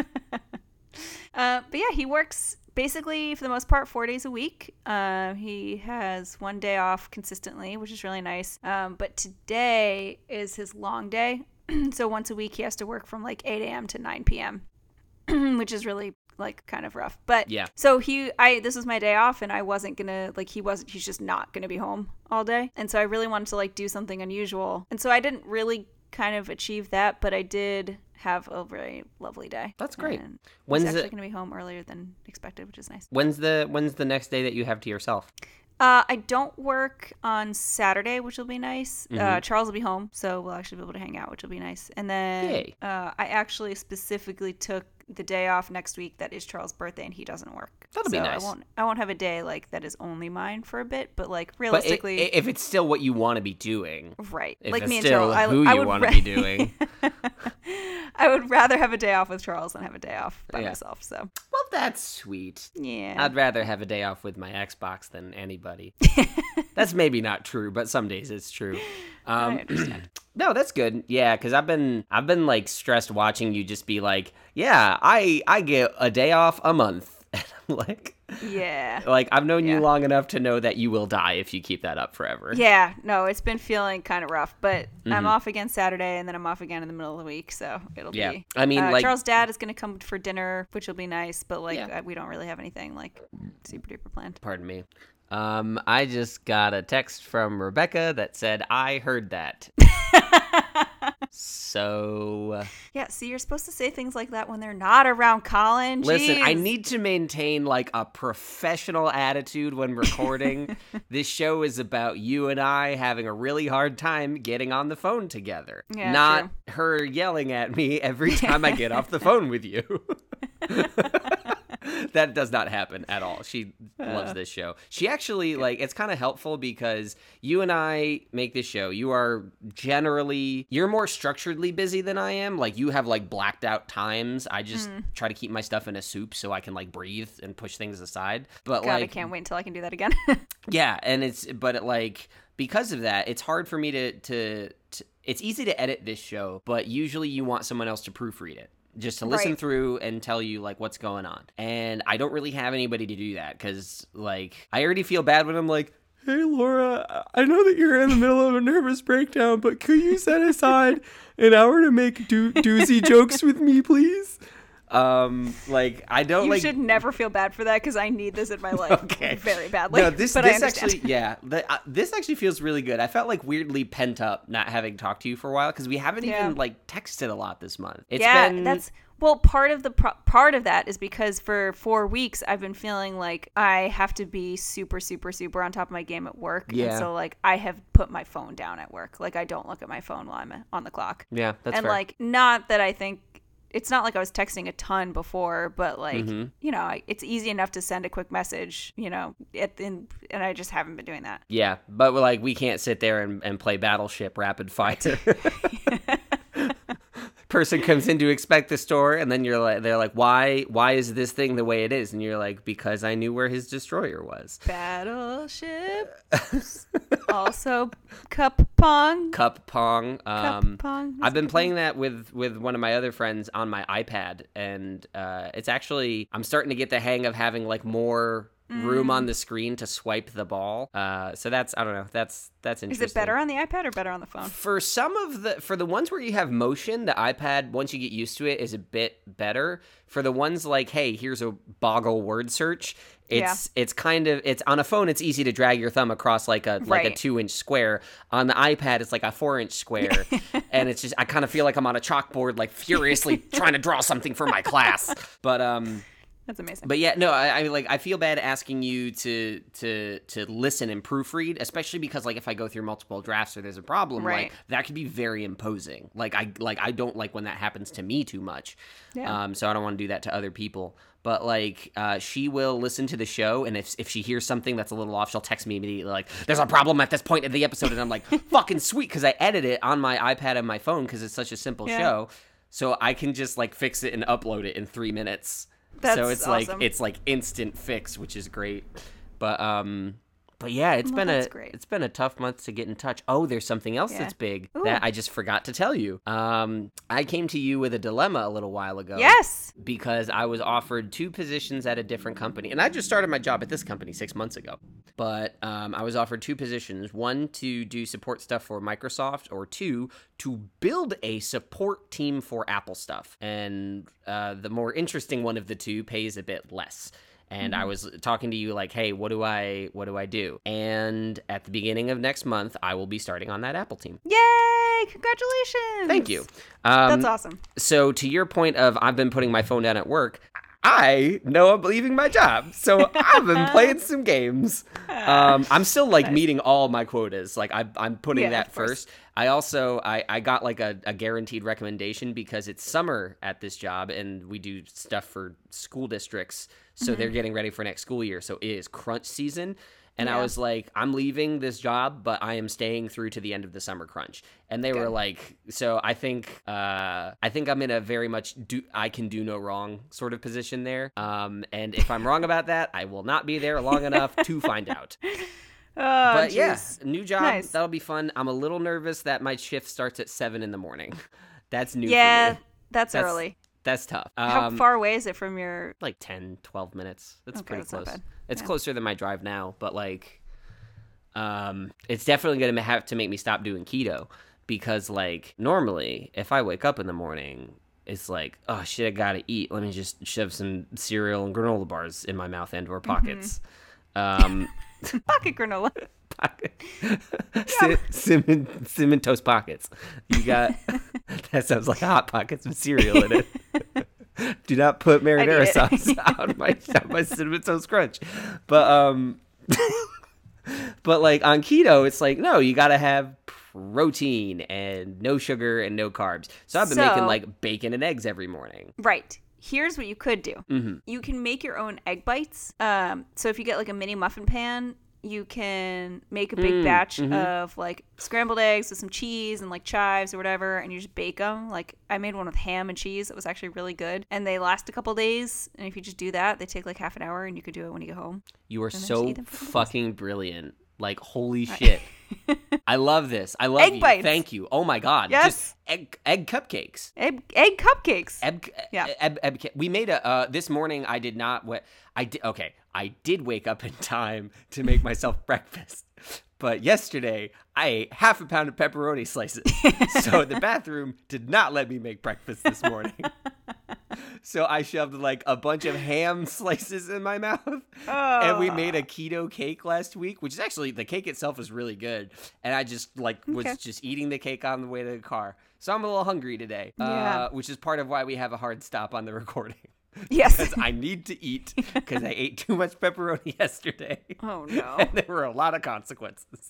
Uh, but yeah, he works basically for the most part four days a week. Uh, he has one day off consistently, which is really nice. Um, but today is his long day. so once a week, he has to work from like 8 a.m. to 9 p.m., which is really like kind of rough. But Yeah. So he, I, this was my day off, and I wasn't gonna like he wasn't. He's just not gonna be home all day, and so I really wanted to like do something unusual, and so I didn't really kind of achieve that, but I did have a very lovely day. That's great. And When's actually it- going to be home earlier than expected, which is nice. when's the when's the next day that you have to yourself? Uh, I don't work on Saturday, which will be nice. Mm-hmm. Uh, Charles will be home, so we'll actually be able to hang out, which will be nice. And then uh, I actually specifically took the day off next week. That is Charles' birthday, and he doesn't work. That'll be nice. I won't. I won't have a day like that is only mine for a bit, but like But i- realistically, if it's still what you want to be doing, right? if like it's me and still Charles, I, who I you would want to be doing. I would rather have a day off with Charles than have a day off by Yeah. myself. So Well, that's sweet. yeah, I'd rather have a day off with my Xbox than anybody. that's maybe not true, but some days it's true. I Um, understand. no, that's good. Yeah, because I've been I've been like stressed watching you just be like, yeah, I I get a day off a month. Like, yeah. like I've known Yeah. you long enough to know that you will die if you keep that up forever. Yeah, no, it's been feeling kind of rough, but Mm-hmm. I'm off again Saturday, and then I'm off again in the middle of the week, so it'll Yeah. be. I mean, uh, like- Charles' dad is going to come for dinner, which will be nice, but like Yeah. uh, we don't really have anything like super duper planned. Pardon me. Um, I just got a text from Rebecca that said I heard that. so uh, Yeah, see, you're supposed to say things like that when they're not around Colin. Listen, I need to maintain like a professional attitude when recording. this show is about you and I having a really hard time getting on the phone together. Yeah, Not her yelling at me every time I get off the phone with you. that does not happen at all. She loves this show. She actually like it's kind of helpful because you and I make this show. You are generally you're more structuredly busy than I am. Like you have like blacked out times. I just mm. try to keep my stuff in a soup so I can like breathe and push things aside. But God, I can't wait until I can do that again. yeah, and it's but it, like because of that, it's hard for me to to it's easy to edit this show, but usually you want someone else to proofread it. Just to listen Right. through and tell you like what's going on. And I don't really have anybody to do that cuz like I already feel bad when I'm like Hey Laura, I know that you're in the middle of a nervous breakdown, but could you set aside an hour to make do- doozy jokes with me, please? Um, like I don't you like should never feel bad for that because I need this in my life Okay. very badly. No, this but this actually yeah, the, uh, this actually feels really good. I felt like weirdly pent up not having talked to you for a while because we haven't Yeah. even like texted a lot this month. It's yeah, been that's Well, part of the pro- part of that is because for four weeks I've been feeling like I have to be super, super, super on top of my game at work. Yeah. And so like I have put my phone down at work. Like I don't look at my phone while I'm on the clock. Yeah, that's and fair. like not that I think it's not like I was texting a ton before, but like Mm-hmm. you know, I, it's easy enough to send a quick message. You know, at, in, and I just haven't been doing that. yeah, but we're like we can't sit there and, and play Battleship Rapid Fire. Person comes in to expect the store, and then you're like, they're like, why, why is this thing the way it is? And you're like, because I knew where his destroyer was. Battleship. also, cup pong. Cup Pong. Cup Um, pong. I've been playing that with with one of my other friends on my iPad, and uh, it's actually I'm starting to get the hang of having like more room Mm. on the screen to swipe the ball. Uh, so that's I don't know. That's that's interesting. Is it better on the iPad or better on the phone? For some of the for the ones where you have motion, the iPad once you get used to it is a bit better. For the ones like, hey, here's a boggle word search. It's it's kind of it's on a phone. It's easy to drag your thumb across like a like a two inch square. On the iPad, it's like a four inch square, and it's just I kind of feel like I'm on a chalkboard, like furiously trying to draw something for my class. But um, That's amazing. but yeah, no, I, I like I feel bad asking you to to to listen and proofread, especially because like if I go through multiple drafts or there's a problem, Right. like that could be very imposing. Like I like I don't like when that happens to me too much. Yeah. Um, so I don't want to do that to other people. But like, uh, she will listen to the show, and if if she hears something that's a little off, she'll text me immediately like, "There's a problem at this point in the episode," and I'm like, "Fucking sweet," because I edit it on my iPad and my phone because it's such a simple Yeah. show, so I can just like fix it and upload it in three minutes so That's it's like it's like instant fix, which is great. But um but yeah, it's Well, been a great. it's been a tough month to get in touch. Oh, there's something else Yeah. that's big Ooh. that I just forgot to tell you. Um I came to you with a dilemma a little while ago. yes. Because I was offered two positions at a different company. And I just started my job at this company 6 months ago. But um, I was offered two positions, one to do support stuff for Microsoft or two to build a support team for Apple stuff. And uh, the more interesting one of the two pays a bit less. And I was talking to you like, "Hey, what do I what do I do?" And at the beginning of next month, I will be starting on that Apple team. Yay! Congratulations. Thank you. Um, That's awesome. so to your point of I've been putting my phone down at work, I know I'm leaving my job. So I've been playing some games. Um, I'm still like meeting all my quotas. Like I, I'm putting Yeah, that first. I also I, I got like a, a guaranteed recommendation because it's summer at this job and we do stuff for school districts. So Mm-hmm. they're getting ready for next school year. So it is crunch season. And I was like, I'm leaving this job, but I am staying through to the end of the summer crunch. And they were like, so I think, uh, I think I'm in a very much do I can do no wrong sort of position there. Um, and if I'm wrong about that, I will not be there long enough to find out. Oh, But jeez. yeah, new job. Nice. That'll be fun. I'm a little nervous that my shift starts at seven in the morning. That's new. for Yeah, me. that's, That's- early. That's tough. How Um, far away is it from your? like 10 12 minutes that's Okay, pretty that's close it's Yeah. closer than my drive now but like um it's definitely gonna have to make me stop doing keto because like normally if i wake up in the morning it's like oh shit i gotta eat let me just shove some cereal and granola bars in my mouth and or Mm-hmm. pockets um Pocket granola. pocket Sim- cinnamon, cinnamon toast pockets you got that sounds like hot pockets with cereal in it do not put marinara sauce on my on my cinnamon toast crunch but um but like on keto it's like no you gotta have protein and no sugar and no carbs so i've been making like bacon and eggs every morning Right. Here's what you could do. mm-hmm. You can make your own egg bites. Um, so if you get like a mini muffin pan, you can make a big Mm, batch mhm. of like scrambled eggs with some cheese and like chives or whatever, and you just bake them. Like I made one with ham and cheese. It was actually really good, and they last a couple days. And if you just do that, they take like half an hour, and you could do it when you get home. you are so eat them for the days. fucking brilliant like holy shit i love this i love Egg you bites. thank you oh my god Yes. just egg egg cupcakes Egg, egg cupcakes. Eb, Yeah. Eb, Eb, we made a uh, this morning. I did not. What I did. Okay, I did wake up in time to make myself breakfast, but yesterday I ate half a pound of pepperoni slices. so the bathroom did not let me make breakfast this morning. so I shoved like a bunch of ham slices in my mouth. Oh. And we made a keto cake last week, which is actually the cake itself is really good. And I just like was Okay. just eating the cake on the way to the car. So I'm a little hungry today. Yeah. Uh, which is part of why we have a hard stop on the recording. Yes. Because I need to eat because I ate too much pepperoni yesterday. oh no. And there were a lot of consequences.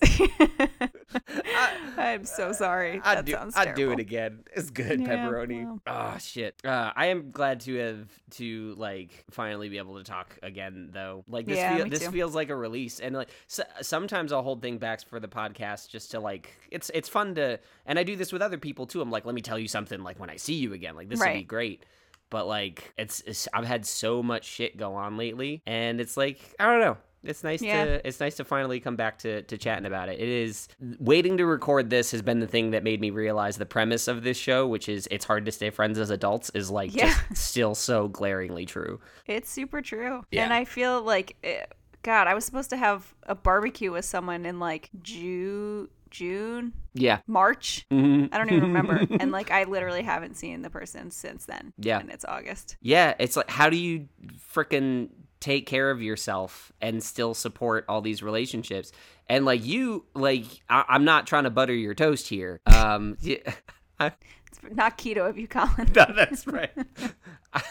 I'm so sorry. I'd that do, sounds I'd do it again. It's good Yeah, pepperoni. well. Oh shit. Uh, I am glad to have to like finally be able to talk again though. Like this Yeah, feel, this too. feels like a release and like so, sometimes I'll hold things back for the podcast just to like it's it's fun to and I do this with other people too. I'm like let me tell you something like when I see you again. Like this will be great. But like it's, it's I've had so much shit go on lately and it's like I don't know. It's nice Yeah. to it's nice to finally come back to, to chatting about it. It is waiting to record this has been the thing that made me realize the premise of this show, which is it's hard to stay friends as adults, is like Yeah. just still so glaringly true. It's super true. Yeah. And I feel like, eh, God, I was supposed to have a barbecue with someone in like June, June, Yeah. March. Mhm. I don't even remember. and like, I literally haven't seen the person since then. Yeah. And it's August. Yeah, it's like how do you freaking take care of yourself and still support all these relationships? And like you, like I- I'm not trying to butter your toast here. Um, yeah, I- not keto of you, Colin. no, that's right.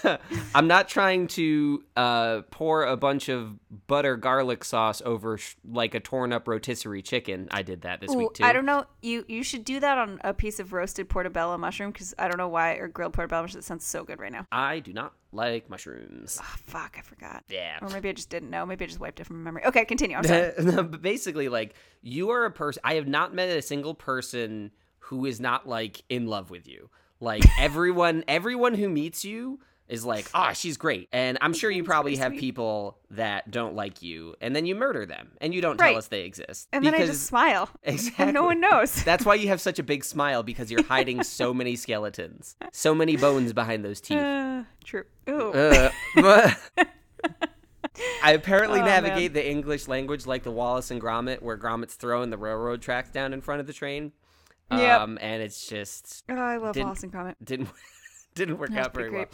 I'm not trying to uh, pour a bunch of butter garlic sauce over sh- like a torn up rotisserie chicken. I did that this Ooh, week too. I don't know. You you should do that on a piece of roasted portobello mushroom because I don't know why or grilled portobello mushroom. It sounds so good right now. I do not like mushrooms. Oh, fuck, I forgot. Yeah. Or maybe I just didn't know. Maybe I just wiped it from my memory. Okay, continue. I'm sorry. But basically, like you are a person. I have not met a single person who is not like in love with you. Like everyone, everyone who meets you is like, ah, she's great. And I'm sure you probably have people that don't like you, and then you murder them, and you don't Right. tell us they exist. and then I just smile. exactly And no one knows. That's why you have such a big smile because you're hiding so many skeletons, so many bones behind those teeth. Uh, true. Ooh. Uh, I apparently Oh, navigate the English language like the Wallace and Gromit, where Gromit's throwing the railroad tracks down in front of the train. Yep. Um, and it's just oh, I love Wallace and Gromit. didn't didn't work That's out very well.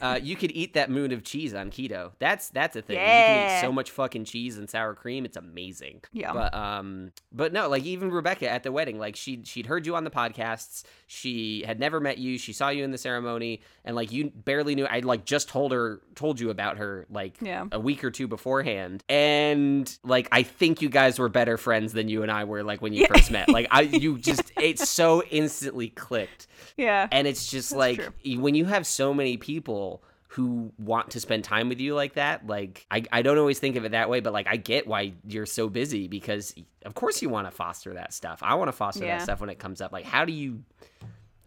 Uh, you could eat that moon of cheese on keto. That's that's a thing. You can eat Yeah. so much fucking cheese and sour cream. It's amazing. Yeah. But um, but no, like even Rebecca at the wedding, like she she'd heard you on the podcasts. She had never met you. She saw you in the ceremony, and like you barely knew. I like just told her told you about her like Yeah. a week or two beforehand, and like I think you guys were better friends than you and I were like when you Yeah. first met. Like I, you just it so instantly clicked yeah. and it's just That's like true. When you have so many people who want to spend time with you like that like I, I don't always think of it that way but like i get why you're so busy because of course you want to foster that stuff i want to foster Yeah. that stuff when it comes up like how do you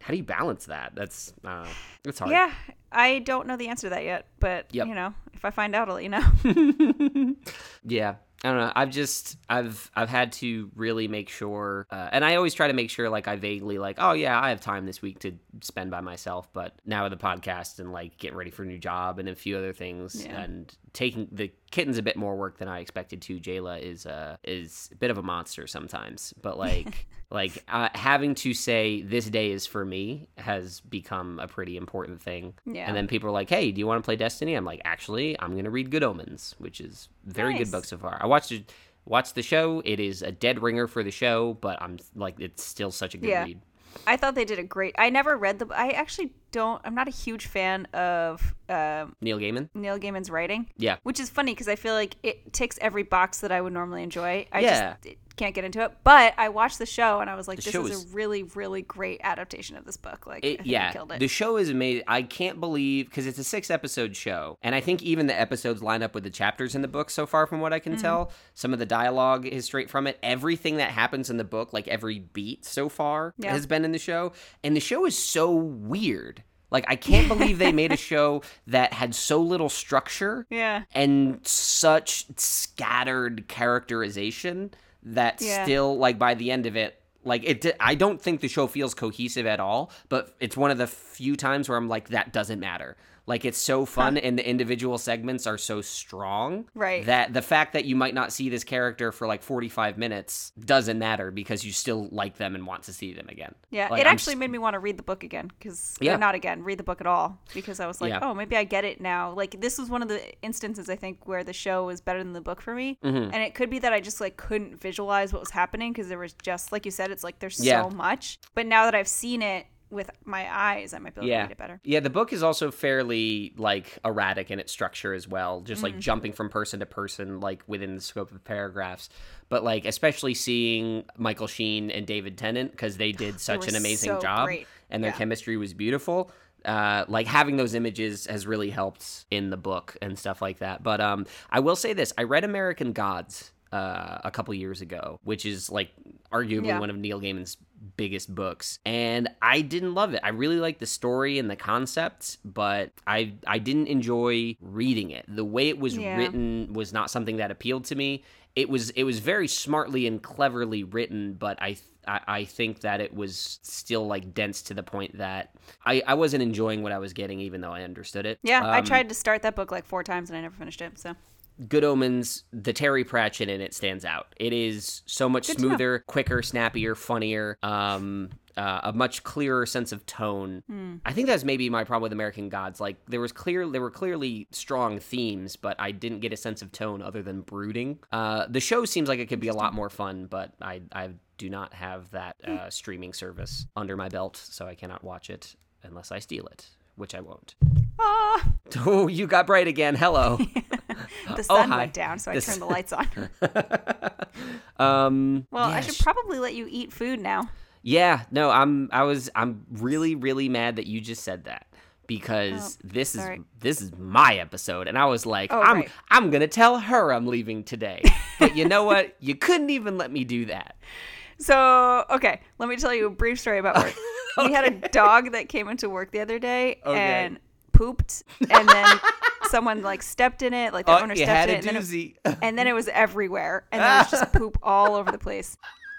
how do you balance that that's uh it's hard Yeah. I don't know the answer to that yet, but Yep. you know, if I find out, I'll let you know. yeah i don't know i've just i've i've had to really make sure uh, and i always try to make sure like i vaguely like oh yeah i have time this week to spend by myself but now with the podcast and like getting ready for a new job and a few other things Yeah. and taking the kitten's a bit more work than i expected to jayla is uh is a bit of a monster sometimes but like like uh, having to say this day is for me has become a pretty important thing Yeah. and then people are like hey do you want to play destiny i'm like actually i'm gonna read good omens which is very Nice. good book so far i watched it watched the show it is a dead ringer for the show but i'm like it's still such a good Yeah. read I thought they did a great. I never read the. I actually don't. I'm not a huge fan of um, neil gaiman Neil Gaiman's writing. yeah Which is funny because I feel like it ticks every box that I would normally enjoy. I Yeah. just can't get into it. But I watched the show and I was like, The this is, is- a really, really great adaptation of this book. Like, I It, yeah, killed it. the show is amazing. I can't believe because it's a six episode show, and I think even the episodes line up with the chapters in the book so far, from what I can Mm-hmm. tell. Some of the dialogue is straight from it. Everything that happens in the book, like every beat so far, Yeah. has been in the show, and the show is so weird. Like I can't believe they made a show that had so little structure yeah. and such scattered characterization that Yeah. still like by the end of it like it I don't think the show feels cohesive at all but it's one of the few times where I'm like that doesn't matter Like it's so fun and the individual segments are so strong Right. that the fact that you might not see this character for like 45 minutes doesn't matter because you still like them and want to see them again. Yeah, Like, it I'm actually made me want to read the book again because Yeah. not again, read the book at all because I was like, Yeah. oh, maybe I get it now. Like this was one of the instances I think where the show was better than the book for me, Mm-hmm. and it could be that I just like couldn't visualize what was happening because there was just like you said, it's like there's Yeah. so much. But now that I've seen it with my eyes, I might be able to read it better. Yeah, the book is also fairly like erratic in its structure as well, just like jumping from person to person like within the scope of paragraphs. But like especially seeing Michael Sheen and David Tennant because they did such were an amazing so job great. and their Yeah. chemistry was beautiful. Uh, like having those images has really helped in the book and stuff like that. But um, I will say this: I read American Gods uh, a couple years ago, which is like arguably Yeah. one of Neil Gaiman's biggest books, and I didn't love it. I really liked the story and the concepts, but I I didn't enjoy reading it. The way it was Yeah. written was not something that appealed to me. It was it was very smartly and cleverly written, but I. I I think that it was still like dense to the point that I, I wasn't enjoying what I was getting, even though I understood it. Yeah, I Um, tried to start that book like four times and I never finished it. So Good Omens, the Terry Pratchett in it stands out. It is so much Good smoother, quicker, snappier, funnier, um, uh, a much clearer sense of tone. Hmm. I think that's maybe my problem with American Gods. Like there was clear, there were clearly strong themes, but I didn't get a sense of tone other than brooding. Uh, the show seems like it could be a lot more fun, but I, I do not have that Hmm. uh, streaming service under my belt, so I cannot watch it unless I steal it, which I won't. ah, Oh, you got bright again. Hello. the Oh, sun hi. went down, so I This- turned the lights on. um. Well, I should sh- probably let you eat food now. Yeah, no, I'm I was I'm really really mad that you just said that because this is Oh, this is my episode and I was like Oh, I'm right. I'm going to tell her I'm leaving today. but you know what? You couldn't even let me do that. So, okay, let me tell you a brief story about work. We had a dog that came into work the other day Okay. and pooped, and then someone like stepped in it, like the Oh, owner stepped in it, and then, it, and then it was everywhere, and there was just poop all over the place.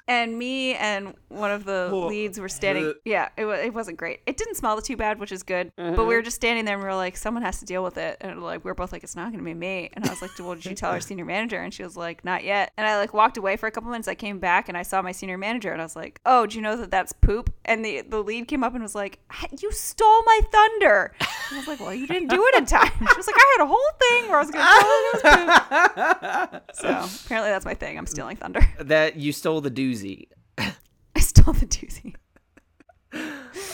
And me and one of the Whoa. leads were standing. Yeah, it, it wasn't great. It didn't smell too bad, which is good. But Mm-hmm. we were just standing there and we were like, someone has to deal with it. And like we were both like, it's not going to be me. And I was like, well, did you tell our senior manager? And she was like, not yet. And I like walked away for a couple minutes. I came back and I saw my senior manager and I was like, oh, do you know that that's poop? And the the lead came up and was like, you stole my thunder. And I was like, well, you didn't do it in time. She was like, I had a whole thing where I was going to tell her it was poop. So apparently that's my thing. I'm stealing thunder. that you stole the doozy. I stole the doozy.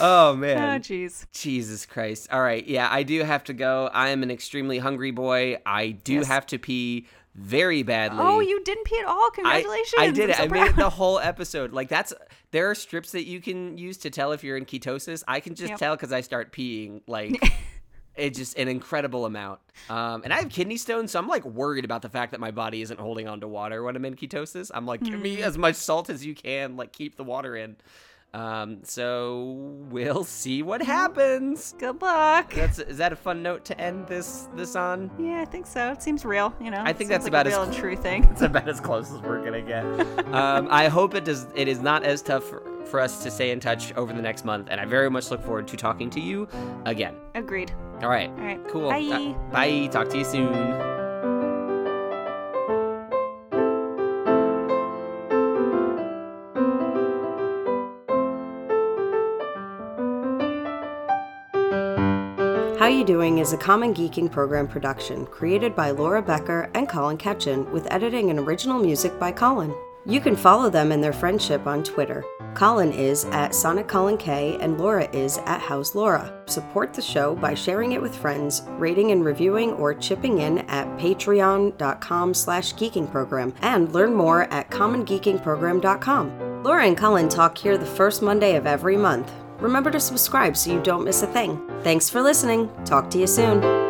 Oh Oh, man. jeez. Jesus Christ. All right. Yeah, I do have to go. I am an extremely hungry boy. I do Yes. have to pee very badly. Oh, you didn't pee at all. Congratulations. I did I'm it. so I made it the whole episode. Like that's there are strips that you can use to tell if you're in ketosis. I can just Yep. tell because I start peeing like it's just an incredible amount. Um, and I have kidney stones, so I'm like worried about the fact that my body isn't holding on to water when I'm in ketosis. I'm like, give Hmm. me as much salt as you can, like keep the water in. Um, so we'll see what happens. Good luck. That's is that a fun note to end this this on? Yeah, I think so. It seems real, you know. I think that's like about a as real and cl- true thing. It's about as close as we're gonna get. um, I hope it does. It is not as tough for, for us to stay in touch over the next month, and I very much look forward to talking to you again. Agreed. All right. All right. Cool. Bye. Uh, bye. Talk to you soon. How You Doing is a Common Geeking program production created by Laura Becker and Colin Ketchin with editing and original music by Colin. You can follow them and their friendship on Twitter. Colin is at Sonic Colin K and Laura is at House Laura. Support the show by sharing it with friends, rating and reviewing, or chipping in at patreon.com slash geekingprogram and learn more at commongeekingprogram.com. Laura and Colin talk here the first Monday of every month. Remember to subscribe so you don't miss a thing. Thanks for listening. Talk to you soon.